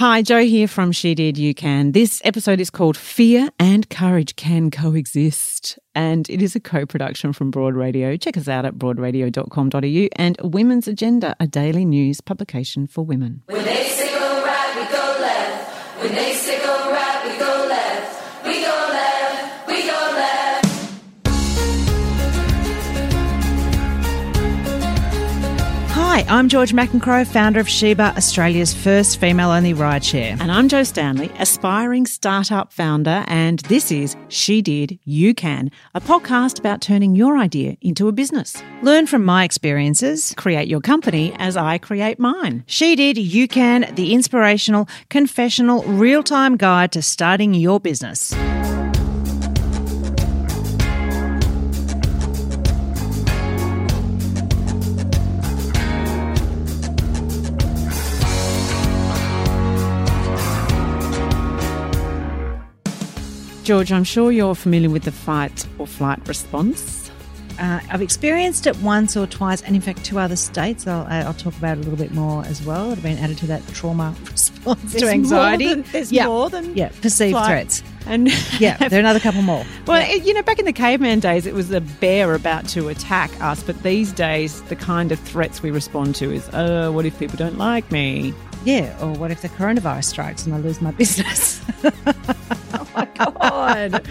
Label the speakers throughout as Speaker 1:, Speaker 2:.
Speaker 1: Hi, Jo here from She Did You Can. This episode is called Fear and Courage Can Coexist, and it is a co production from Broad Radio. Check us out at broadradio.com.au and Women's Agenda, a daily news publication for women.
Speaker 2: When they right, we go left. When they
Speaker 3: Hi, I'm George McEncroe, founder of Shebah, Australia's first female only rideshare.
Speaker 1: And I'm Jo Stanley, aspiring startup founder, and this is She Did You Can, a podcast about turning your idea into a business.
Speaker 3: Learn from my experiences.
Speaker 1: Create your company as I create mine.
Speaker 3: She Did You Can, the inspirational, confessional, real time guide to starting your business.
Speaker 1: George, I'm sure you're familiar with the fight or flight response.
Speaker 3: Uh, I've experienced it once or twice, and in fact, two other states. I'll, uh, I'll talk about it a little bit more as well. It's been added to that trauma response to anxiety.
Speaker 1: More than, there's
Speaker 3: yeah.
Speaker 1: more than
Speaker 3: yeah, perceived
Speaker 1: flight.
Speaker 3: threats.
Speaker 1: And
Speaker 3: Yeah, there are another couple more.
Speaker 1: Well, it- you know, back in the caveman days, it was a bear about to attack us. But these days, the kind of threats we respond to is, oh, what if people don't like me?
Speaker 3: Yeah, or what if the coronavirus strikes and I lose my business?
Speaker 1: God.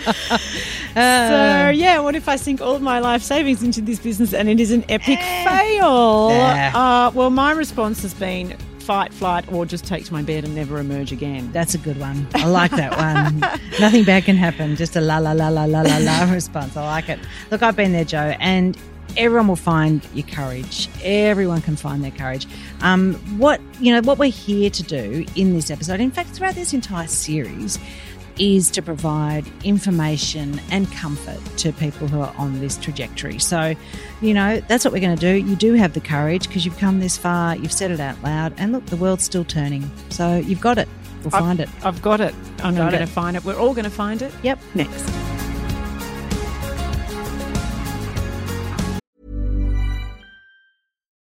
Speaker 1: so, yeah, what if I sink all of my life savings into this business and it is an epic fail?
Speaker 3: Nah.
Speaker 1: Uh, well, my response has been fight, flight, or just take to my bed and never emerge again.
Speaker 3: That's a good one. I like that one. Nothing bad can happen. Just a la la la la la la la response. I like it. Look, I've been there, Jo, and everyone will find your courage. Everyone can find their courage. Um, what you know, what we're here to do in this episode, in fact, throughout this entire series, is to provide information and comfort to people who are on this trajectory. So, you know, that's what we're going to do. You do have the courage because you've come this far, you've said it out loud, and look, the world's still turning. So you've got it. We'll
Speaker 1: I've-
Speaker 3: find it.
Speaker 1: I've got it. I'm going to find it. We're all going to find it.
Speaker 3: Yep.
Speaker 1: Next.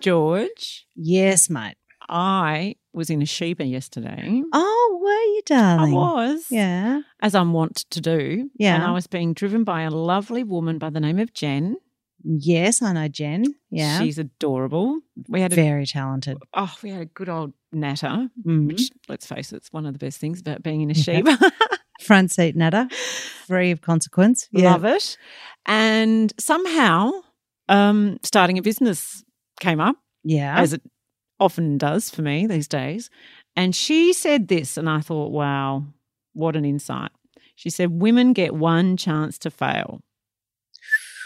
Speaker 1: George,
Speaker 3: Yes, mate.
Speaker 1: I was in a Shebah yesterday.
Speaker 3: Oh, were you, darling?
Speaker 1: I was.
Speaker 3: Yeah.
Speaker 1: As I'm wont to do.
Speaker 3: Yeah.
Speaker 1: And I was being driven by a lovely woman by the name of Jen.
Speaker 3: Yes, I know Jen. Yeah.
Speaker 1: She's adorable. We had a
Speaker 3: very talented.
Speaker 1: oh, we had a good old natter,
Speaker 3: Mhm.
Speaker 1: which let's face it, it's one of the best things about being in a Shebah.
Speaker 3: Front seat natter, free of consequence.
Speaker 1: Love it. And somehow, um, starting a business came up,
Speaker 3: Yeah.
Speaker 1: as it often does for me these days. And she said this, and I thought, wow, what an insight. She said, Women get one chance to fail.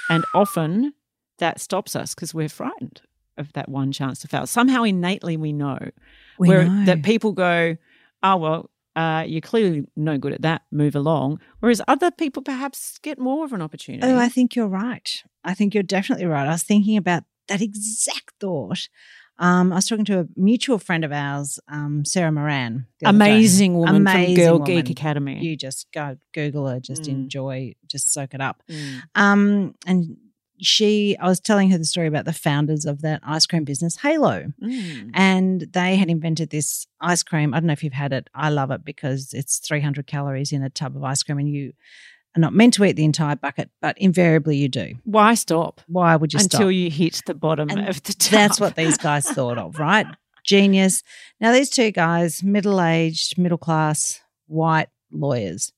Speaker 1: And often that stops us because we're frightened of that one chance to fail. Somehow innately we know,
Speaker 3: we
Speaker 1: where
Speaker 3: know.
Speaker 1: that people go, oh, well, uh, you're clearly no good at that, move along. Whereas other people perhaps get more of an opportunity.
Speaker 3: Oh, I think you're right. I think you're definitely right. I was thinking about that exact thought. Um, I was talking to a mutual friend of ours, um, Sarah Moran. day.
Speaker 1: Amazing woman
Speaker 3: Amazing
Speaker 1: from Girl
Speaker 3: woman.
Speaker 1: Geek Academy.
Speaker 3: You just go Google her, just
Speaker 1: Mm.
Speaker 3: enjoy, just soak it up.
Speaker 1: Mm.
Speaker 3: Um, and she, I was telling her the story about the founders of that ice cream business, Halo.
Speaker 1: Mm.
Speaker 3: And they had invented this ice cream. I don't know if you've had it. I love it because it's 300 calories in a tub of ice cream and you are not meant to eat the entire bucket, but invariably you do.
Speaker 1: Why stop
Speaker 3: Why would you
Speaker 1: until
Speaker 3: stop?
Speaker 1: you hit the bottom
Speaker 3: And
Speaker 1: of the tub?
Speaker 3: That's what these guys thought of, right? Genius. Now, these two guys, middle aged, middle class, white lawyers,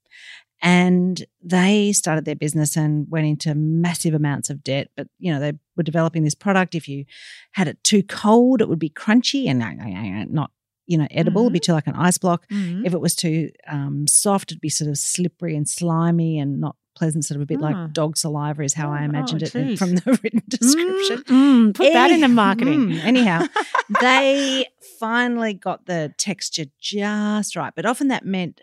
Speaker 3: and they started their business and went into massive amounts of debt. But, you know, they were developing this product. If you had it too cold, it would be crunchy and uh, not, you know, edible. It'd be too like an ice block.
Speaker 1: Mhm.
Speaker 3: If it was too um, soft, it'd be sort of slippery and slimy and not pleasant, sort of a bit
Speaker 1: Ah.
Speaker 3: like dog saliva, is how I
Speaker 1: Oh,
Speaker 3: imagined
Speaker 1: oh,
Speaker 3: it from the written description.
Speaker 1: Mm, mm, put that in the marketing.
Speaker 3: Mm, anyhow, they finally got the texture just right. But often that meant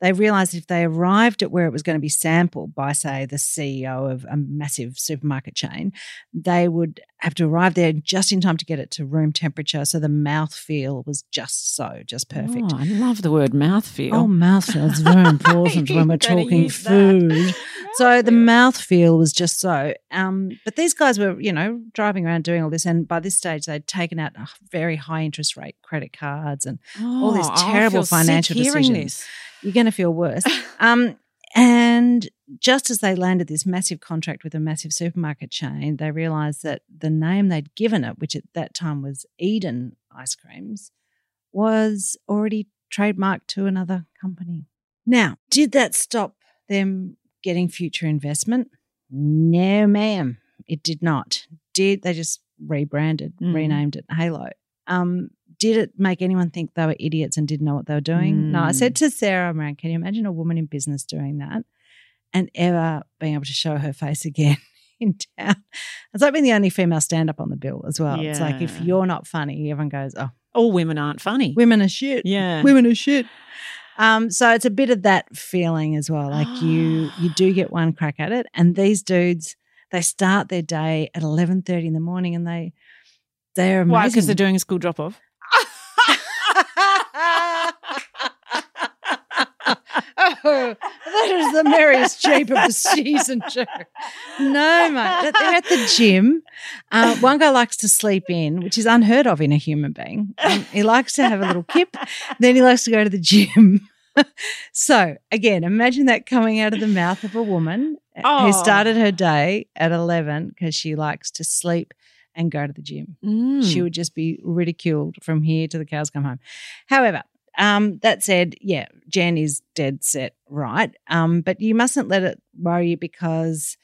Speaker 3: they realized if they arrived at where it was going to be sampled by, say, the CEO of a massive supermarket chain, they would have to arrive there just in time to get it to room temperature. So the mouthfeel was just so, just perfect.
Speaker 1: Oh, I love the word mouthfeel.
Speaker 3: Oh, mouthfeel is very important when we're talking food. So the mouthfeel was just so. Um, but these guys were, you know, driving around doing all this, and by this stage they'd taken out very high interest rate credit cards, and all these
Speaker 1: Oh, I
Speaker 3: terrible
Speaker 1: feel
Speaker 3: financial decisions.
Speaker 1: this.
Speaker 3: you're going to feel worse. Um, and just as they landed this massive contract with a massive supermarket chain, they realized that the name they'd given it, which at that time was Eden Ice Creams, was already trademarked to another company. Now, did that stop them getting future investment? No, ma'am. It did not. Did they just rebranded,
Speaker 1: Mm.
Speaker 3: renamed it Halo? Um, did it make anyone think they were idiots and didn't know what they were doing? No, I
Speaker 1: Mm.
Speaker 3: said to Sarah Moran, can you imagine a woman in business doing that and ever being able to show her face again in town? It's like being the only female stand up on the bill as well. It's like if you're not funny, everyone goes, oh,
Speaker 1: All women aren't funny.
Speaker 3: women are shit.
Speaker 1: yeah.
Speaker 3: Women are shit. Um, so it's a bit of that feeling as well. Like you, you do get one crack at it, and these dudes, they start their day at eleven thirty in the morning, and they, they're amazing.
Speaker 1: Why? Because they're doing a school drop off.
Speaker 3: Oh, that is the merriest shape of the season, Jo. No, mate. They're at the gym. Uh, one guy likes to sleep in, which is unheard of in a human being. Um, he likes to have a little kip, then he likes to go to the gym. so, again, imagine that coming out of the mouth of a woman
Speaker 1: Oh.
Speaker 3: who started her day at 11 because she likes to sleep and go to the gym
Speaker 1: Mm.
Speaker 3: she would just be ridiculed from here to the cows come home. However, um, that said, yeah, Jen is dead set right. Um, but you mustn't let it worry you because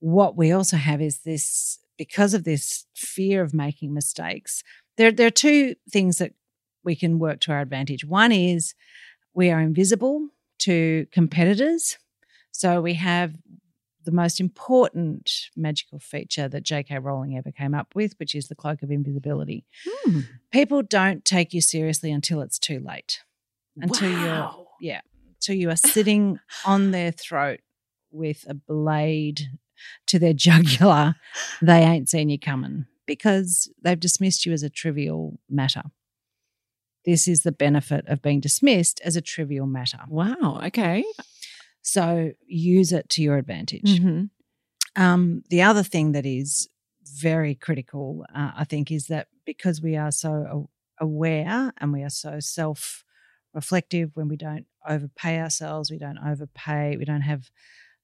Speaker 3: what we also have is this because of this fear of making mistakes. There, there are two things that we can work to our advantage. One is we are invisible to competitors. So we have the most important magical feature that J.K. Rowling ever came up with, which is the cloak of invisibility.
Speaker 1: Hmm.
Speaker 3: People don't take you seriously until it's too late. Until you're yeah, until you are sitting on their throat with a blade to their jugular, they ain't seen you coming because they've dismissed you as a trivial matter. This is the benefit of being dismissed as a trivial matter.
Speaker 1: Wow. Okay.
Speaker 3: So use it to your advantage.
Speaker 1: Mhm.
Speaker 3: Um, the other thing that is very critical, uh, I think, is that because we are so aware and we are so self reflective when we don't overpay ourselves, we don't overpay, we don't have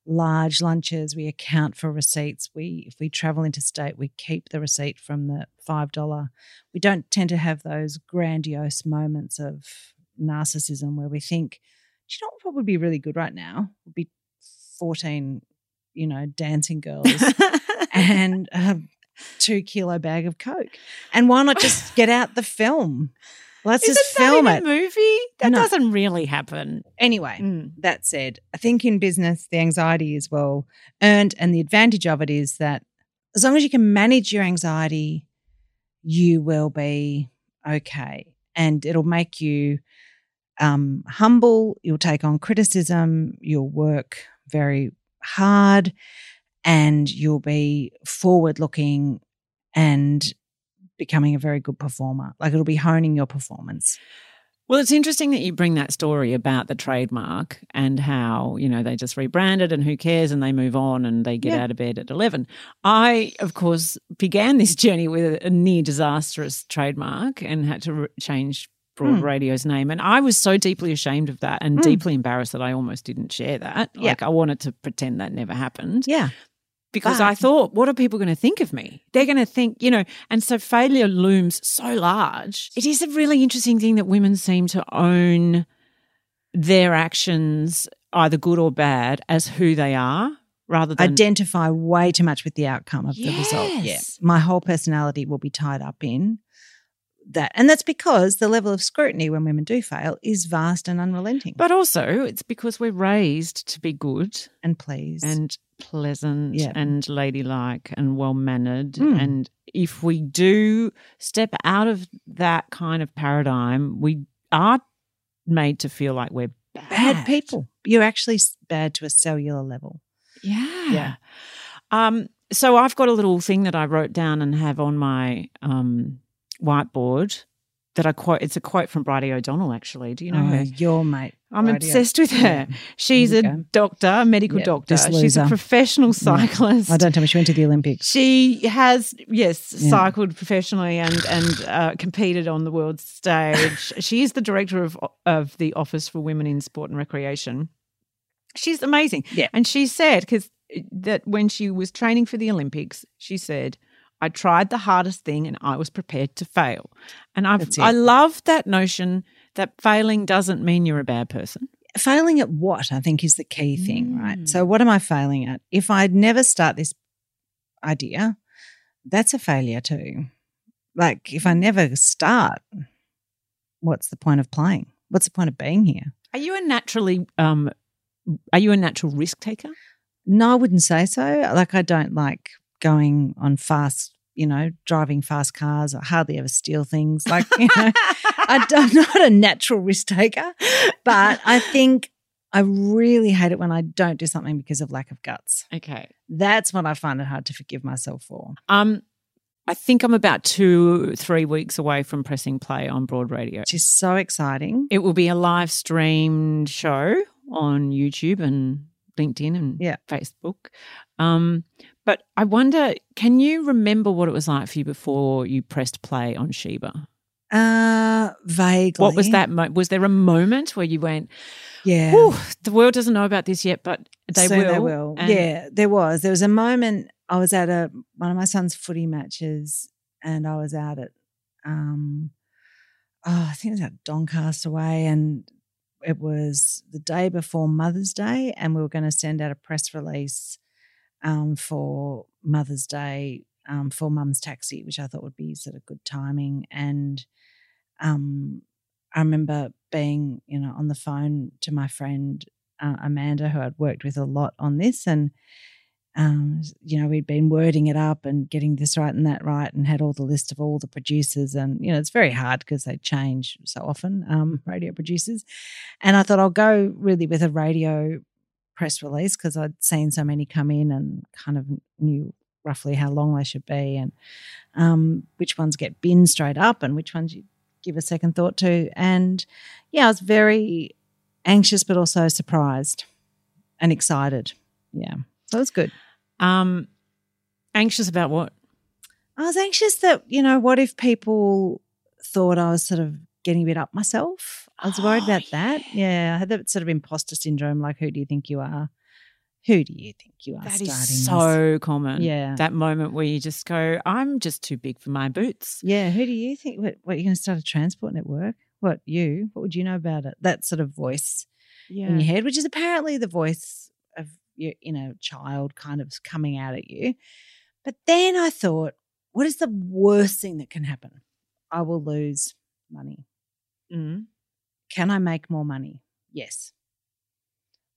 Speaker 3: large lunches, we account for receipts. We if we travel interstate, we keep the receipt from the five dollar. We don't tend to have those grandiose moments of narcissism where we think, you know what would be really good right now? Would be fourteen, you know, dancing girls and a two kilo bag of Coke. And why not just get out the film? Let's
Speaker 1: Isn't
Speaker 3: just film it.
Speaker 1: movie? That
Speaker 3: No.
Speaker 1: doesn't really happen.
Speaker 3: Anyway,
Speaker 1: Mm.
Speaker 3: that said, I think in business, the anxiety is well earned. And the advantage of it is that as long as you can manage your anxiety, you will be okay. And it'll make you um, humble. You'll take on criticism. You'll work very hard and you'll be forward looking and becoming a very good performer. Like it'll be honing your performance.
Speaker 1: Well, it's interesting that you bring that story about the trademark and how, you know, they just rebranded and who cares and they move on and they get
Speaker 3: Yeah.
Speaker 1: out of bed at 11. I, of course, began this journey with a near disastrous trademark and had to re- change Broad
Speaker 3: Hmm.
Speaker 1: Radio's name. And I was so deeply ashamed of that and
Speaker 3: Hmm.
Speaker 1: deeply embarrassed that I almost didn't share that.
Speaker 3: Yeah.
Speaker 1: Like I wanted to pretend that never happened
Speaker 3: Yeah.
Speaker 1: because
Speaker 3: But-
Speaker 1: I thought, what are people going to think of me? They're going to think, you know, and so failure looms so large. It is a really interesting thing that women seem to own their actions, either good or bad, as who they are rather than.
Speaker 3: identify way too much with the outcome of the result. Yeah.
Speaker 1: Yes.
Speaker 3: My whole personality will be tied up in that. And that's because the level of scrutiny when women do fail is vast and unrelenting.
Speaker 1: But also, it's because we're raised to be good
Speaker 3: and please.
Speaker 1: and pleasant
Speaker 3: Yeah.
Speaker 1: and ladylike and well mannered.
Speaker 3: Mm.
Speaker 1: And if we do step out of that kind of paradigm, we are made to feel like we're bad,
Speaker 3: bad people. You're actually bad to a cellular level.
Speaker 1: Yeah.
Speaker 3: Yeah.
Speaker 1: Um, so I've got a little thing that I wrote down and have on my um, whiteboard that I quote. It's a quote from Bridie O'Donnell, actually. Do you know
Speaker 3: oh,
Speaker 1: her?
Speaker 3: your mate.
Speaker 1: I'm
Speaker 3: Radio.
Speaker 1: obsessed with her.
Speaker 3: Yeah.
Speaker 1: She's a
Speaker 3: go.
Speaker 1: doctor, a medical
Speaker 3: Yep,
Speaker 1: doctor. She's a professional cyclist.
Speaker 3: I don't tell me she went to the Olympics.
Speaker 1: She has, yes,
Speaker 3: Yeah.
Speaker 1: cycled professionally and and uh, competed on the world stage. she is the director of of the Office for Women in Sport and Recreation. She's amazing.
Speaker 3: Yeah.
Speaker 1: and she said because that when she was training for the Olympics, she said. I tried the hardest thing and I was prepared to fail. And I've, I love that notion that failing doesn't mean you're a bad person.
Speaker 3: Failing at what, I think, is the key thing, right?
Speaker 1: Mm.
Speaker 3: So, what am I failing at? If I'd never start this idea, that's a failure too. Like, if I never start, what's the point of playing? What's the point of being here?
Speaker 1: Are you a naturally um are you a natural risk taker?
Speaker 3: No, I wouldn't say so. Like, I don't like going on fast, you know, driving fast cars. I hardly ever steal things. Like, you know, I I'm not a natural risk taker, but I think I really hate it when I don't do something because of lack of guts.
Speaker 1: Okay.
Speaker 3: That's what I find it hard to forgive myself for.
Speaker 1: Um, I think I'm about two, three weeks away from pressing play on Broad Radio.
Speaker 3: Which is so exciting.
Speaker 1: It will be a live streamed show on YouTube and LinkedIn and
Speaker 3: Yeah.
Speaker 1: Facebook. Um, but I wonder, can you remember what it was like for you before you pressed play on Shebah?
Speaker 3: Uh, vaguely.
Speaker 1: What was that? Mo- was there a moment where you went,
Speaker 3: Yeah.
Speaker 1: "Whew, the world doesn't know about this yet, but they
Speaker 3: Soon
Speaker 1: will."
Speaker 3: They will.
Speaker 1: And-
Speaker 3: yeah, there was. There was a moment I was at a one of my son's footy matches, and I was out at, um, oh, I think it was at Doncaster Way, and it was the day before Mother's Day, and we were going to send out a press release, um, for Mother's Day, um, for Mum's Taxi, which I thought would be sort of good timing, and, um, I remember being, you know, on the phone to my friend uh, Amanda, who I'd worked with a lot on this, and um, you know, we'd been wording it up and getting this right and that right, and had all the list of all the producers, and you know, it's very hard because they change so often, um, radio producers. And I thought I'll go really with a radio press release because I'd seen so many come in and kind of knew roughly how long they should be, and um, which ones get binned straight up, and which ones you give a second thought to. And yeah, I was very anxious, but also surprised and excited. Yeah, that was good.
Speaker 1: Um, anxious about what?
Speaker 3: I was anxious that, you know, what if people thought I was sort of getting a bit up myself? I was worried
Speaker 1: Oh,
Speaker 3: about that. Yeah. I had that sort of imposter syndrome like, who do you think you are? Who do you think you are
Speaker 1: That
Speaker 3: starting
Speaker 1: is
Speaker 3: this?
Speaker 1: so common.
Speaker 3: Yeah.
Speaker 1: That moment where you just go, I'm just too big for my boots.
Speaker 3: Yeah. Who do you think? What, what you're going to start a transport network? What, you? What would you know about it? That sort of voice
Speaker 1: Yeah.
Speaker 3: in your head, which is apparently the voice of your inner child kind of coming out at you. But then I thought, what is the worst thing that can happen? I will lose money.
Speaker 1: Mm.
Speaker 3: Can I make more money? Yes.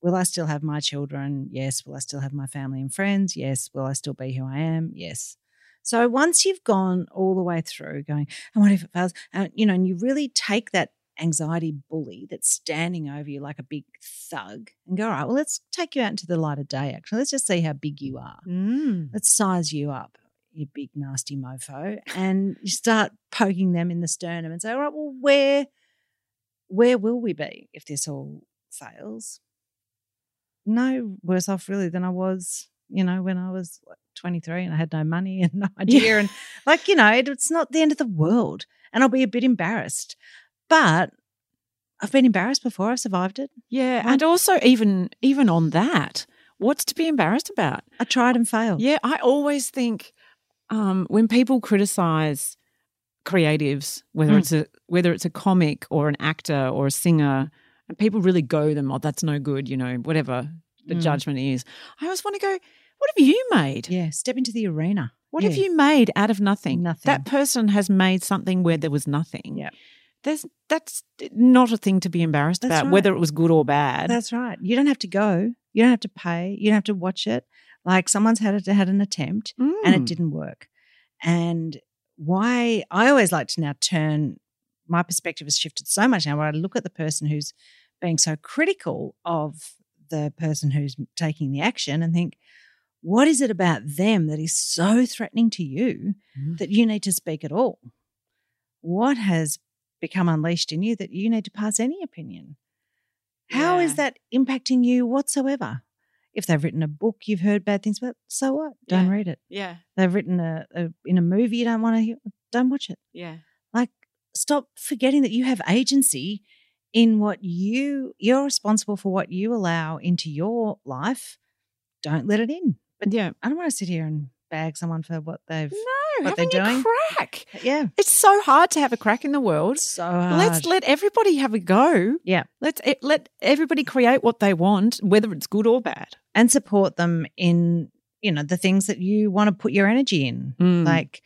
Speaker 3: Will I still have my children? Yes. Will I still have my family and friends? Yes. Will I still be who I am? Yes. So once you've gone all the way through going, and what if it fails? And, you know, and you really take that anxiety bully that's standing over you like a big thug and go, all right, well, let's take you out into the light of day, actually. Let's just see how big you are.
Speaker 1: Mm.
Speaker 3: Let's size you up, you big nasty mofo. And you start poking them in the sternum and say, all right, well, where where will we be if this all fails? No worse off really than I was, you know, when I was like 23 and I had no money and no idea. And like, you know, it, it's not the end of the world. And I'll be a bit embarrassed. But I've been embarrassed before. I've survived it.
Speaker 1: Yeah.
Speaker 3: Why-
Speaker 1: And also even even on that, what's to be embarrassed about?
Speaker 3: I tried and failed.
Speaker 1: Yeah, I always think um, when people criticize creatives, whether
Speaker 3: Mm.
Speaker 1: it's a whether it's a comic or an actor or a singer, and people really go them, oh, that's no good, you know, whatever the
Speaker 3: Mm.
Speaker 1: judgment is. I always want to go, what have you made?
Speaker 3: Yeah, step into the arena
Speaker 1: What have you made out of nothing?
Speaker 3: Nothing.
Speaker 1: That person has made something where there was nothing.
Speaker 3: Yep.
Speaker 1: There's that's not a thing to be embarrassed
Speaker 3: That's
Speaker 1: about,
Speaker 3: right.
Speaker 1: whether it was good or bad.
Speaker 3: That's right. You don't have to go. You don't have to pay. You don't have to watch it. Like someone's had it, had an attempt and
Speaker 1: Mm.
Speaker 3: it didn't work. And why I always like to now turn my perspective has shifted so much now where I look at the person who's being so critical of the person who's taking the action and think, what is it about them that is so threatening to you
Speaker 1: Mm.
Speaker 3: that you need to speak at all? What has become unleashed in you that you need to pass any opinion? How is
Speaker 1: Yeah.
Speaker 3: that impacting you whatsoever? If they've written a book you've heard bad things about, so what? Don't
Speaker 1: Yeah.
Speaker 3: read it.
Speaker 1: Yeah.
Speaker 3: They've written a, a in a movie you don't want to hear, don't watch it.
Speaker 1: Yeah.
Speaker 3: Like stop forgetting that you have agency in what you you're responsible for what you allow into your life. Don't let it in. But
Speaker 1: Yeah.
Speaker 3: I don't want to sit here and bag someone for what they've
Speaker 1: No,
Speaker 3: what they're doing.
Speaker 1: crack.
Speaker 3: yeah.
Speaker 1: It's so hard to have a crack in the world.
Speaker 3: So hard.
Speaker 1: Let's let everybody have a go.
Speaker 3: Yeah.
Speaker 1: Let's let everybody create what they want, whether it's good or bad.
Speaker 3: and support them in you know the things that you want to put your energy in
Speaker 1: Mm.
Speaker 3: like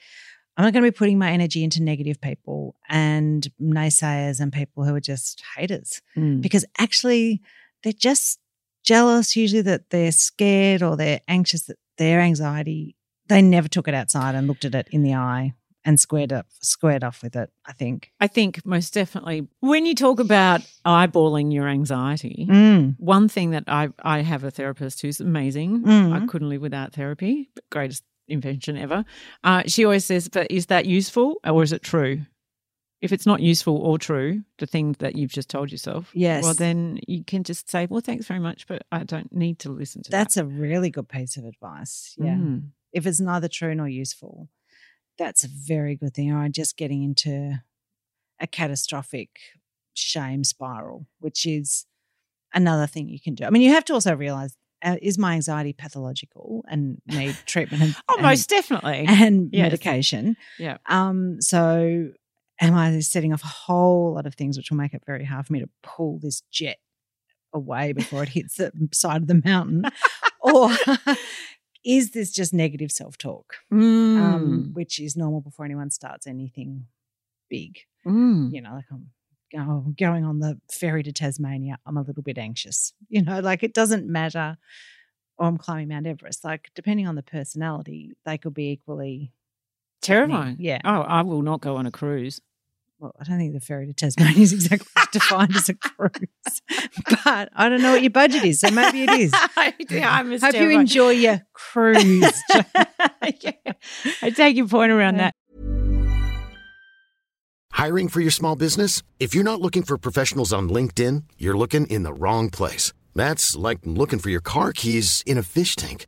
Speaker 3: i'm not going to be putting my energy into negative people and naysayers and people who are just haters
Speaker 1: Mm.
Speaker 3: because actually they're just jealous usually that they're scared or they're anxious that their anxiety they never took it outside and looked at it in the eye and squared up squared off with it i think
Speaker 1: I think most definitely when you talk about eyeballing your anxiety,
Speaker 3: mm.
Speaker 1: one thing that I I have a therapist who's amazing.
Speaker 3: Mhm.
Speaker 1: I couldn't live without therapy. Greatest invention ever. Uh, she always says, "But is that useful or is it true?" If it's not useful or true, the thing that you've just told yourself,
Speaker 3: Yes.
Speaker 1: well then you can just say, "Well, thanks very much, but I don't need to listen to that.
Speaker 3: that's
Speaker 1: that."
Speaker 3: a really good piece of advice yeah
Speaker 1: Mm.
Speaker 3: If it's neither true nor useful, that's a very good thing. Or just getting into a catastrophic shame spiral, which is another thing you can do. I mean, you have to also realize uh, is my anxiety pathological and need treatment and,
Speaker 1: Oh,
Speaker 3: and-
Speaker 1: most definitely.
Speaker 3: and
Speaker 1: Yes.
Speaker 3: medication?
Speaker 1: Yeah.
Speaker 3: Um, so am I setting off a whole lot of things which will make it very hard for me to pull this jet away before it hits the side of the mountain? or is this just negative self talk,
Speaker 1: Mm.
Speaker 3: um, which is normal before anyone starts anything big?
Speaker 1: Mm.
Speaker 3: You know, like I'm go- going on the ferry to Tasmania, I'm a little bit anxious. You know, like it doesn't matter. Or I'm climbing Mount Everest. Like, depending on the personality, they could be equally
Speaker 1: Terrifying.
Speaker 3: Yeah.
Speaker 1: Oh, I will not go on a cruise.
Speaker 3: Well, I don't think the ferry to Tasmania is exactly defined as a cruise, but I don't know what your budget is, so maybe it is.
Speaker 1: yeah, I'm
Speaker 3: Hope you enjoy your cruise.
Speaker 1: yeah. I take your point around that.
Speaker 4: Hiring for your small business? If you're not looking for professionals on LinkedIn, you're looking in the wrong place. That's like looking for your car keys in a fish tank.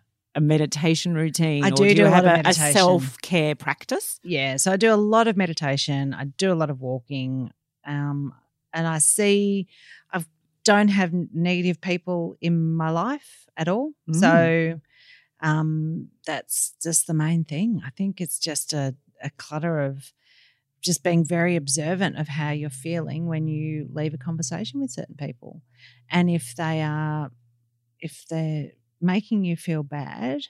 Speaker 1: a meditation routine?
Speaker 3: I
Speaker 1: or
Speaker 3: do
Speaker 1: do,
Speaker 3: do a
Speaker 1: have
Speaker 3: of
Speaker 1: a, self care practice?
Speaker 3: yeah, so I do a lot of meditation. I do a lot of walking, um, and I see I don't have negative people in my life at all. So um, that's just the main thing. I think it's just a, a clutter of just being very observant of how you're feeling when you leave a conversation with certain people, and if they are if they're making you feel bad.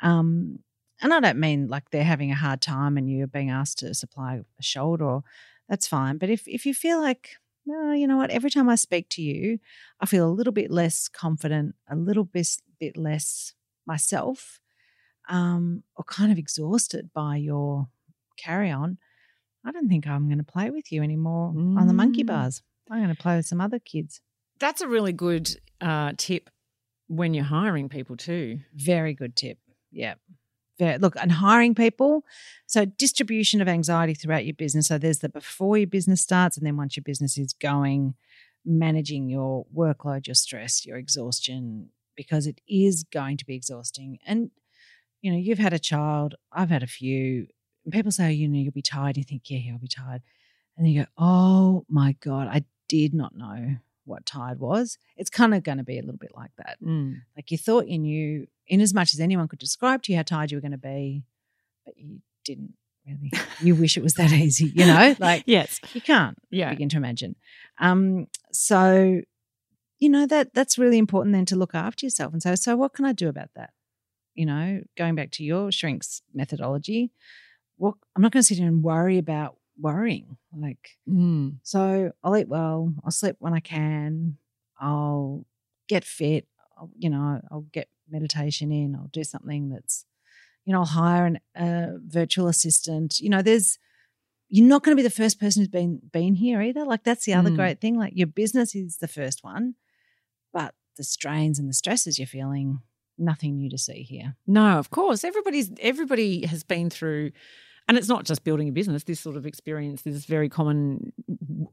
Speaker 3: Um, and I don't mean like they're having a hard time and you're being asked to supply a shoulder, or, that's fine. But if, if you feel like, well, you know what, every time I speak to you, I feel a little bit less confident, a little bit, bit less myself, um, or kind of exhausted by your carry on, I don't think I'm going to play with you anymore on the monkey
Speaker 1: Mm.
Speaker 3: bars. I'm going to play with some other kids.
Speaker 1: That's a really good uh, tip when you're hiring people too.
Speaker 3: Very good tip. Yeah. Very, look, and hiring people. So, distribution of anxiety throughout your business. So, there's the before your business starts, and then once your business is going, managing your workload, your stress, your exhaustion, because it is going to be exhausting. And you know, you've had a child, I've had a few. People say, you know, you'll be tired. You think, yeah, yeah, I'll be tired. And then you go, oh my God, I did not know what tired was. It's kind of going to be a little bit like that.
Speaker 1: Mm.
Speaker 3: Like you thought you knew, in as much as anyone could describe to you how tired you were going to be, but you didn't really. You wish it was that easy, you know? Like
Speaker 1: Yes.
Speaker 3: you can't
Speaker 1: Yeah.
Speaker 3: begin to imagine. Um, so, you know, that that's really important then to look after yourself and say, so what can I do about that? You know, going back to your shrinks methodology, what I'm not going to sit here and worry about worrying. Like,
Speaker 1: Mm.
Speaker 3: so I'll eat well, I'll sleep when I can, I'll get fit, I'll, you know, I'll get meditation in, I'll do something that's, you know, I'll hire an, a virtual assistant. You know, there's, you're not going to be the first person who's been been here either. Like that's the other
Speaker 1: Mm.
Speaker 3: great thing. Like your business is the first one, but the strains and the stresses you're feeling, nothing new to see here.
Speaker 1: No, of course. Everybody's everybody has been through and it's not just building a business. This sort of experience is very common.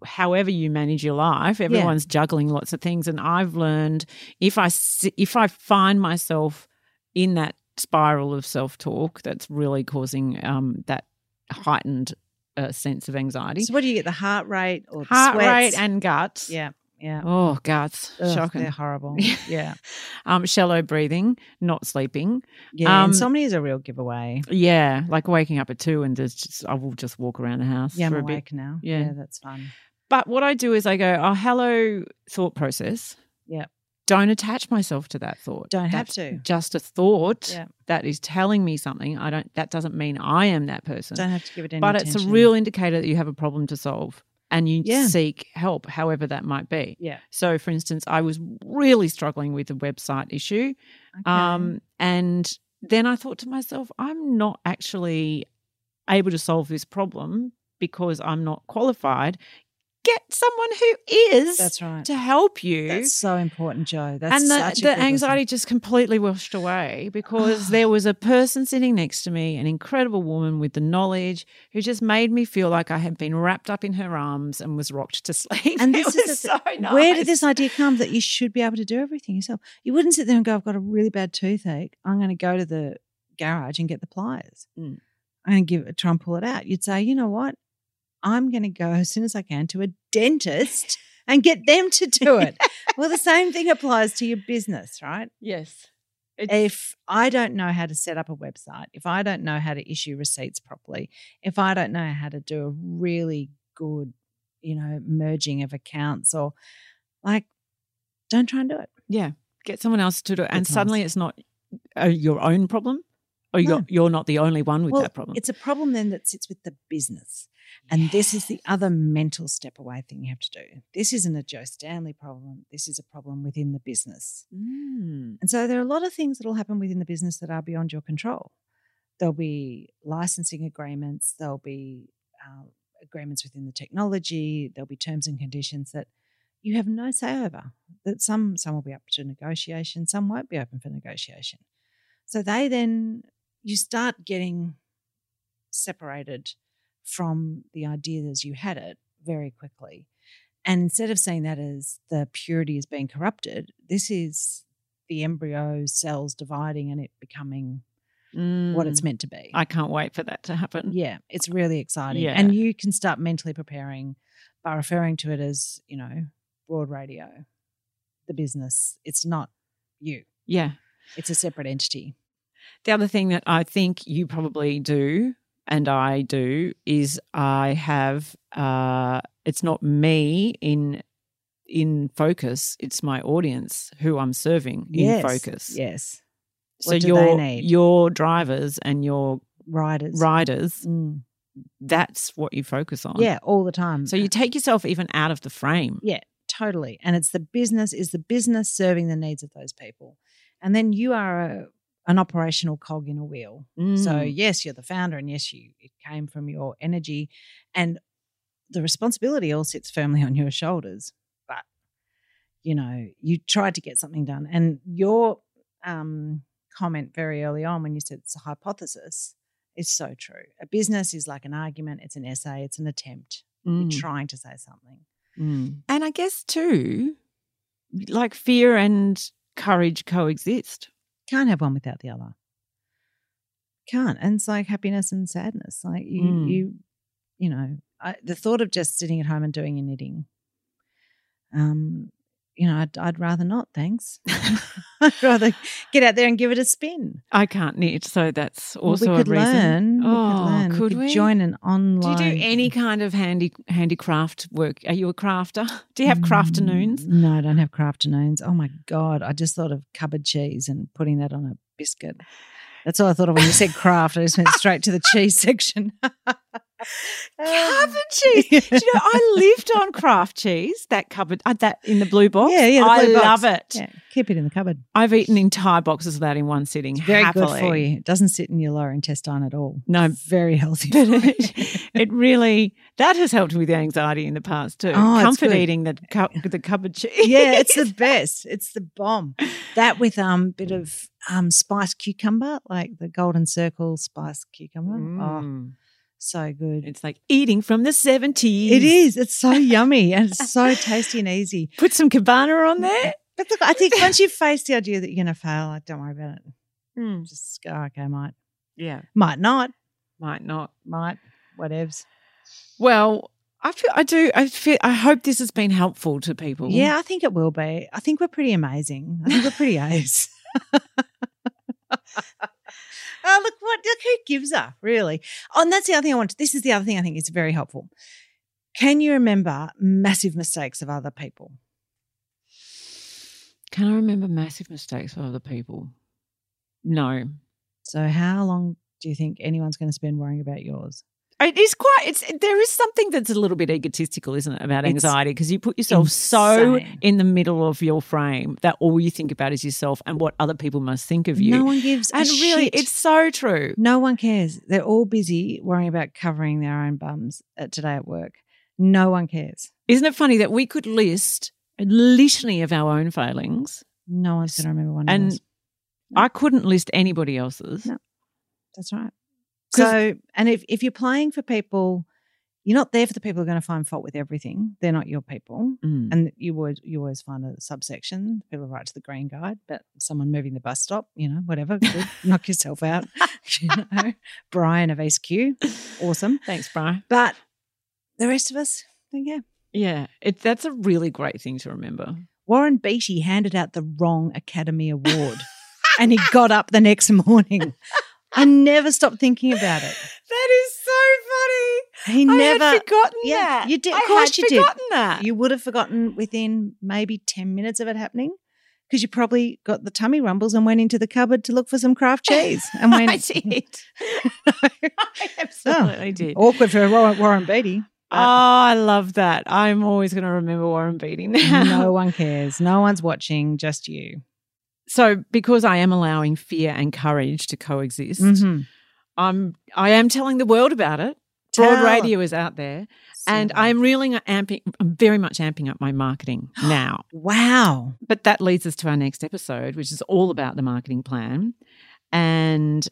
Speaker 1: However you manage your life, everyone's juggling lots of things. And I've learned if I if I find myself in that spiral of self talk, that's really causing um, that heightened uh, sense of anxiety,
Speaker 3: So what do you get? The heart rate or the
Speaker 1: heart
Speaker 3: sweats?
Speaker 1: rate, and guts.
Speaker 3: yeah, yeah.
Speaker 1: Oh, guts,
Speaker 3: Ugh,
Speaker 1: shocking.
Speaker 3: They're horrible. yeah,
Speaker 1: Um, shallow breathing, not sleeping.
Speaker 3: yeah.
Speaker 1: Um,
Speaker 3: insomnia is a real giveaway.
Speaker 1: Yeah, like waking up at two and just I will just walk around the house
Speaker 3: Yeah, I'm
Speaker 1: for a bit.
Speaker 3: now.
Speaker 1: Yeah.
Speaker 3: yeah, that's fun.
Speaker 1: But what I do is I go, oh, hello, thought process.
Speaker 3: Yeah.
Speaker 1: Don't attach myself to that thought.
Speaker 3: Don't have to.
Speaker 1: Just a thought
Speaker 3: Yeah.
Speaker 1: that is telling me something. I don't. That doesn't mean I am that person.
Speaker 3: Don't have to give it any
Speaker 1: but it's a real indicator that you have a problem to solve, and you
Speaker 3: Yeah.
Speaker 1: seek help, however that might be.
Speaker 3: Yeah.
Speaker 1: So, for instance, I was really struggling with the website issue.
Speaker 3: Okay.
Speaker 1: Um, and then I thought to myself, I'm not actually able to solve this problem because I'm not qualified. Get someone who is
Speaker 3: That's right.
Speaker 1: to help you.
Speaker 3: That's so important, Jo. That's
Speaker 1: and
Speaker 3: such
Speaker 1: the, the
Speaker 3: good lesson.
Speaker 1: anxiety just completely washed away because there was a person sitting next to me, an incredible woman with the knowledge, who just made me feel like I had been wrapped up in her arms and was rocked to sleep.
Speaker 3: And this is
Speaker 1: so nice.
Speaker 3: Where did this idea come that you should be able to do everything yourself? You wouldn't sit there and go, I've got a really bad toothache. I'm going to go to the garage and get the pliers.
Speaker 1: Mm.
Speaker 3: To give it, try and pull it out. You'd say, you know what? I'm going to go as soon as I can to a dentist and get them to do it. well, the same thing applies to your business, right?
Speaker 1: Yes.
Speaker 3: if I don't know how to set up a website, if I don't know how to issue receipts properly, if I don't know how to do a really good, you know, merging of accounts or like, don't try and do it.
Speaker 1: Yeah, get someone else to do it, and suddenly it's not uh, your own problem, or
Speaker 3: No.
Speaker 1: you're you're not the only one with
Speaker 3: well,
Speaker 1: that problem.
Speaker 3: it's a problem then that sits with the business. And this is the other mental step away thing you have to do. This isn't a Jo Stanley problem. This is a problem within the business.
Speaker 1: Mm.
Speaker 3: And so there are a lot of things that will happen within the business that are beyond your control. There'll be licensing agreements, there'll be uh, agreements within the technology, there'll be terms and conditions that you have no say over. That some some will be up to negotiation, some won't be open for negotiation. So they then you start getting separated from the idea as you had it very quickly. And instead of seeing that as the purity is being corrupted, this is the embryo cells dividing and it becoming what it's
Speaker 1: Mm.
Speaker 3: meant to be.
Speaker 1: I can't wait for that to happen.
Speaker 3: yeah, it's really exciting.
Speaker 1: Yeah.
Speaker 3: And you can start mentally preparing by referring to it as, you know, broad radio, the business. It's not you,
Speaker 1: Yeah.
Speaker 3: it's a separate entity.
Speaker 1: The other thing that I think you probably do, and I do, is I have. Uh, it's not me in in focus; it's my audience who I'm serving
Speaker 3: yes.
Speaker 1: in focus.
Speaker 3: Yes.
Speaker 1: So
Speaker 3: What do
Speaker 1: your
Speaker 3: they need?
Speaker 1: your drivers and your
Speaker 3: Riders.
Speaker 1: riders,
Speaker 3: Mm.
Speaker 1: that's what you focus on.
Speaker 3: Yeah, all the time.
Speaker 1: So you take yourself even out of the frame.
Speaker 3: Yeah, totally. And it's the business is the business serving the needs of those people. And then you are a, an operational cog in a wheel. So
Speaker 1: Mm.
Speaker 3: yes, you're the founder and yes, you it came from your energy and the responsibility all sits firmly on your shoulders. But you know, you tried to get something done. And your um, comment very early on when you said it's a hypothesis is so true. A business is like an argument, it's an essay, it's an attempt.
Speaker 1: Mm.
Speaker 3: You're trying to say something.
Speaker 1: Mm. And I guess too, like fear and courage coexist.
Speaker 3: Can't have one without the other. can't. And it's like happiness and sadness. Like you,
Speaker 1: Mm.
Speaker 3: you, you know, I, the thought of just sitting at home and doing your knitting. Um, you know, I'd, I'd rather not. Thanks. I'd rather get out there and give it a spin.
Speaker 1: I can't knit, so that's
Speaker 3: Well,
Speaker 1: also
Speaker 3: we could
Speaker 1: a reason.
Speaker 3: learn.
Speaker 1: Oh,
Speaker 3: we could learn.
Speaker 1: could
Speaker 3: we
Speaker 1: we?
Speaker 3: join an online?
Speaker 1: Do you do any kind of handy handicraft work? Are you a crafter? Do you have crafternoons?
Speaker 3: Mm, No, I don't have crafternoons. Oh my god! I just thought of cupboard cheese and putting that on a biscuit. That's all I thought of when you said craft. I just went straight to the cheese section.
Speaker 1: Cupboard cheese. Do you know, I lived on Kraft cheese. That cupboard, uh, that in the blue box.
Speaker 3: Yeah, yeah, the
Speaker 1: I
Speaker 3: box.
Speaker 1: love it.
Speaker 3: Yeah, keep it in the cupboard.
Speaker 1: I've eaten entire boxes of that in one sitting.
Speaker 3: Very
Speaker 1: happily.
Speaker 3: good for you. It doesn't sit in your lower intestine at all.
Speaker 1: No,
Speaker 3: Very healthy.
Speaker 1: but
Speaker 3: for you.
Speaker 1: it, it really that has helped with the anxiety in the past too.
Speaker 3: Oh, it's
Speaker 1: Comfort eating the cu- the cupboard cheese.
Speaker 3: yeah, it's the best. It's the bomb. That with um bit of um spiced cucumber, like the golden circle spiced cucumber. Oh,
Speaker 1: Mm.
Speaker 3: So good.
Speaker 1: It's like eating from the seventies.
Speaker 3: It is. It's so yummy and it's so tasty and easy.
Speaker 1: Put some cabana on there.
Speaker 3: But look, I think once you've faced the idea that you're going to fail, like, don't worry about it.
Speaker 1: Hmm.
Speaker 3: Just go, okay, might,
Speaker 1: Yeah,
Speaker 3: might not,
Speaker 1: might not.
Speaker 3: might, whatevs.
Speaker 1: Well, I feel I do. I feel. I hope this has been helpful to people.
Speaker 3: Yeah, I think it will be. I think we're pretty amazing. I think we're pretty ace. Oh, look what look who gives a really. Oh, and that's the other thing I want. This is the other thing I think is very helpful. Can you remember massive mistakes of other people?
Speaker 1: Can I remember massive mistakes of other people? No.
Speaker 3: So, how long do you think anyone's going to spend worrying about yours?
Speaker 1: It is quite. It's there is something that's a little bit egotistical, isn't it, about anxiety? Because you put yourself so in the middle of your frame that all you think about is yourself and what other people must think of you.
Speaker 3: No one gives a
Speaker 1: and really,
Speaker 3: shit.
Speaker 1: it's so true.
Speaker 3: No one cares. They're all busy worrying about covering their own bums at today at work. No one cares.
Speaker 1: Isn't it funny that we could list a litany of our own failings?
Speaker 3: No one's going to remember one of
Speaker 1: And. I couldn't list anybody else's.
Speaker 3: No. That's right. So, and if, if you're playing for people, you're not there for the people who are going to find fault with everything. They're not your people.
Speaker 1: Mm.
Speaker 3: And you would you always find a subsection. People write to the green guide, but someone moving the bus stop, you know, whatever. Good. Knock yourself out. you know, Brian of Ace Q, awesome.
Speaker 1: Thanks, Brian.
Speaker 3: But the rest of us, yeah.
Speaker 1: Yeah, it, that's a really great thing to remember.
Speaker 3: Warren Beatty handed out the wrong Academy Award, and he got up the next morning. I never stopped thinking about it.
Speaker 1: That is so funny.
Speaker 3: He
Speaker 1: I
Speaker 3: never
Speaker 1: had forgotten
Speaker 3: Yeah,
Speaker 1: that.
Speaker 3: you did- of
Speaker 1: I
Speaker 3: course you did.
Speaker 1: that.
Speaker 3: You would have forgotten within maybe 10 minutes of it happening because you probably got the tummy rumbles and went into the cupboard to look for some Kraft cheese and went,
Speaker 1: I did. I absolutely oh, did. Oh,
Speaker 3: awkward for Warren, Warren Beatty. but oh,
Speaker 1: I love that. I'm always going to remember Warren Beatty now.
Speaker 3: no one cares. No one's watching, just you.
Speaker 1: So, because I am allowing fear and courage to coexist,
Speaker 3: Mhm.
Speaker 1: I'm I am telling the world about it. Broad
Speaker 3: Tell.
Speaker 1: radio is out there, and I'm really amping. I'm very much amping up my marketing now.
Speaker 3: Wow.
Speaker 1: But that leads us to our next episode, which is all about the marketing plan. And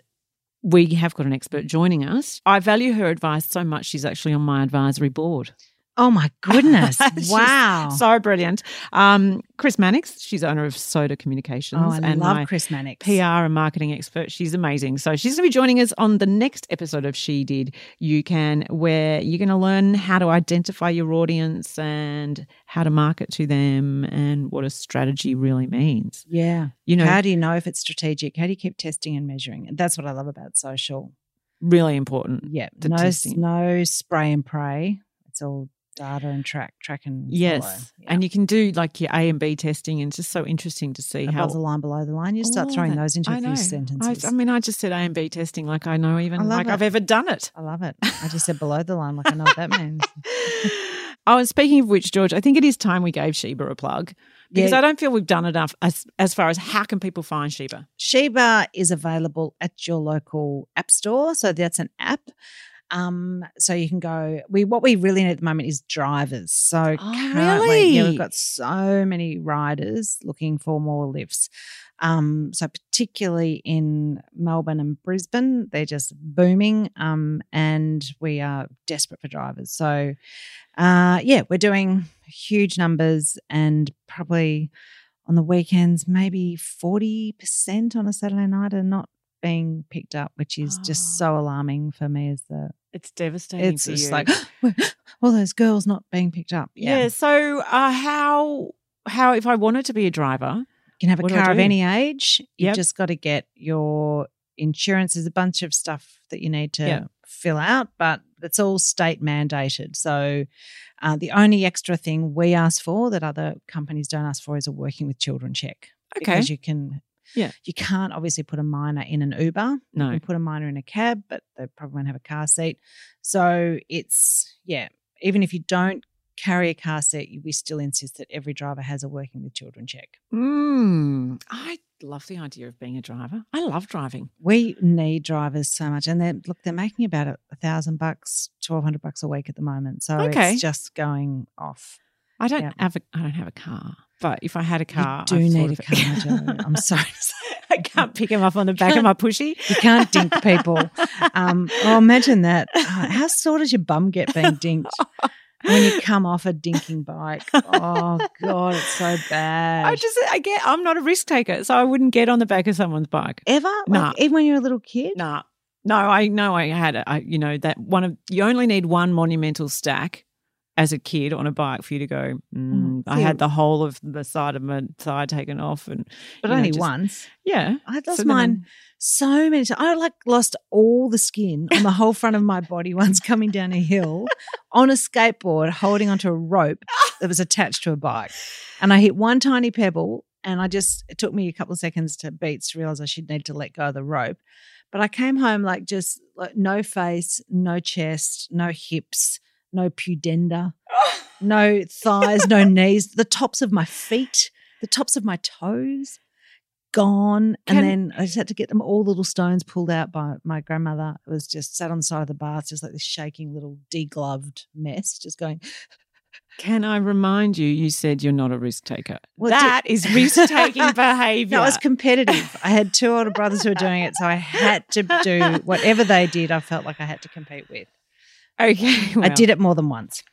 Speaker 1: we have got an expert joining us. I value her advice so much, she's actually on my advisory board.
Speaker 3: Oh my goodness. Wow.
Speaker 1: So brilliant. Um, Chris Mannix, she's owner of Soda Communications.
Speaker 3: oh, I
Speaker 1: and
Speaker 3: love Chris Mannix.
Speaker 1: PR and marketing expert. She's amazing. So she's going to be joining us on the next episode of She Did You Can, where you're going to learn how to identify your audience and how to market to them and what a strategy really means.
Speaker 3: Yeah.
Speaker 1: You know,
Speaker 3: How do you know if it's strategic? How do you keep testing and measuring? And that's what I love about social.
Speaker 1: really important.
Speaker 3: Yeah. No,
Speaker 1: testing.
Speaker 3: no spray and pray. It's all data and track, track and.
Speaker 1: Yes.
Speaker 3: Yeah.
Speaker 1: And you can do like your A and B testing, and it's just so interesting to see
Speaker 3: above
Speaker 1: how.
Speaker 3: the line, below the line. You start
Speaker 1: oh,
Speaker 3: throwing
Speaker 1: that-
Speaker 3: those into a few sentences.
Speaker 1: I, I mean, I just said A and B testing like I know even
Speaker 3: I
Speaker 1: like
Speaker 3: it.
Speaker 1: I've ever done it.
Speaker 3: I love it. I just said below the line, like I know what that means.
Speaker 1: oh, and speaking of which, George, I think it is time we gave Shebah a plug because
Speaker 3: Yeah.
Speaker 1: I don't feel we've done enough as as far as how can people find Shebah.
Speaker 3: Shebah is available at your local app store. So that's an app. Um, so you can go. We what we really need at the moment is drivers. So
Speaker 1: Oh,
Speaker 3: currently, yeah, we've got so many riders looking for more lifts. Um, so particularly in Melbourne and Brisbane, they're just booming. Um, and we are desperate for drivers. So, uh, yeah, we're doing huge numbers and probably on the weekends, maybe 40% on a Saturday night are not being picked up, which is
Speaker 1: Oh.
Speaker 3: just so alarming for me. As the
Speaker 1: It's devastating.
Speaker 3: it's just
Speaker 1: you.
Speaker 3: like all those girls not being picked up.
Speaker 1: yeah.
Speaker 3: Yeah,
Speaker 1: So uh, how how if I wanted to be a driver?
Speaker 3: you can have a
Speaker 1: What do I
Speaker 3: car of any age. You
Speaker 1: Yep.
Speaker 3: just got to get your insurance. There's a bunch of stuff that you need to
Speaker 1: Yeah.
Speaker 3: fill out, but it's all state mandated. So uh, the only extra thing we ask for that other companies don't ask for is a working with children check.
Speaker 1: Okay.
Speaker 3: because you can
Speaker 1: Yeah.
Speaker 3: you can't obviously put a minor in an uber
Speaker 1: No.
Speaker 3: you can put a minor in a cab but they probably won't have a car seat so it's yeah even if you don't carry a car seat we still insist that every driver has a working with children check
Speaker 1: Mm, I love the idea of being a driver. I love driving.
Speaker 3: we need drivers so much and they're look they're making about a, thousand bucks 1200 bucks a week at the moment so
Speaker 1: Okay.
Speaker 3: it's just going off
Speaker 1: I don't
Speaker 3: Yeah.
Speaker 1: have a I don't have a car, but if I had a car,
Speaker 3: you do need a car. Jo. i'm sorry.
Speaker 1: I can't pick him up on the back of my pushy.
Speaker 3: You can't dink people. Um, oh, imagine that. Uh, how sore does your bum get being dinked when you come off a dinking bike? Oh God, it's so bad.
Speaker 1: I just I get I'm not a risk taker, so I wouldn't get on the back of someone's bike.
Speaker 3: ever,
Speaker 1: Nah.
Speaker 3: like, even when you're a little kid.
Speaker 1: Nah. No, I know I had it. I, you know that one of you only need one monumental stack as a kid on a bike for you to go. Mm, I had the whole of the side of my thigh taken off, and
Speaker 3: but
Speaker 1: you know,
Speaker 3: only
Speaker 1: just-
Speaker 3: once.
Speaker 1: Yeah,
Speaker 3: I
Speaker 1: So
Speaker 3: lost
Speaker 1: then-
Speaker 3: mine so many times. I like lost all the skin on the whole front of my body once coming down a hill on a skateboard, holding onto a rope that was attached to a bike, and I hit one tiny pebble. And I just, it took me a couple of seconds to beats to realize I should need to let go of the rope. But I came home like just like no face, no chest, no hips, no pudenda, no thighs, no knees, the tops of my feet, the tops of my toes gone.
Speaker 1: Can-
Speaker 3: and then I just had to get them all little stones pulled out by my grandmother. It was just sat on the side of the bath, just like this shaking little degloved mess, just going,
Speaker 1: Can I remind you? You said you're not a risk taker.
Speaker 3: Well,
Speaker 1: that is risk taking behavior.
Speaker 3: No, I was competitive. I had two older brothers who were doing it, so I had to do whatever they did. I felt like I had to compete with.
Speaker 1: Okay.
Speaker 3: I did it more than once.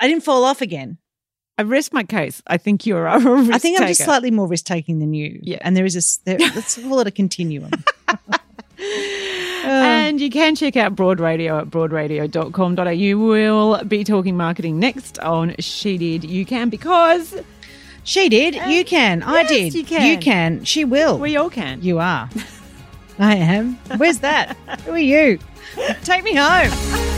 Speaker 3: I didn't fall off again.
Speaker 1: I rest my case. I think you're a risk
Speaker 3: I think I'm just
Speaker 1: taker.
Speaker 3: slightly more risk taking than you.
Speaker 1: Yeah.
Speaker 3: and there is a there, let's call it a continuum.
Speaker 1: And you can check out Broad Radio at broadradio.com.au. We'll be talking marketing next on She Did You Can because
Speaker 3: she did. You can. I
Speaker 1: yes,
Speaker 3: did.
Speaker 1: you can.
Speaker 3: You can. She will.
Speaker 1: we all can.
Speaker 3: you are. I am. Where's that? Who are you? Take me home.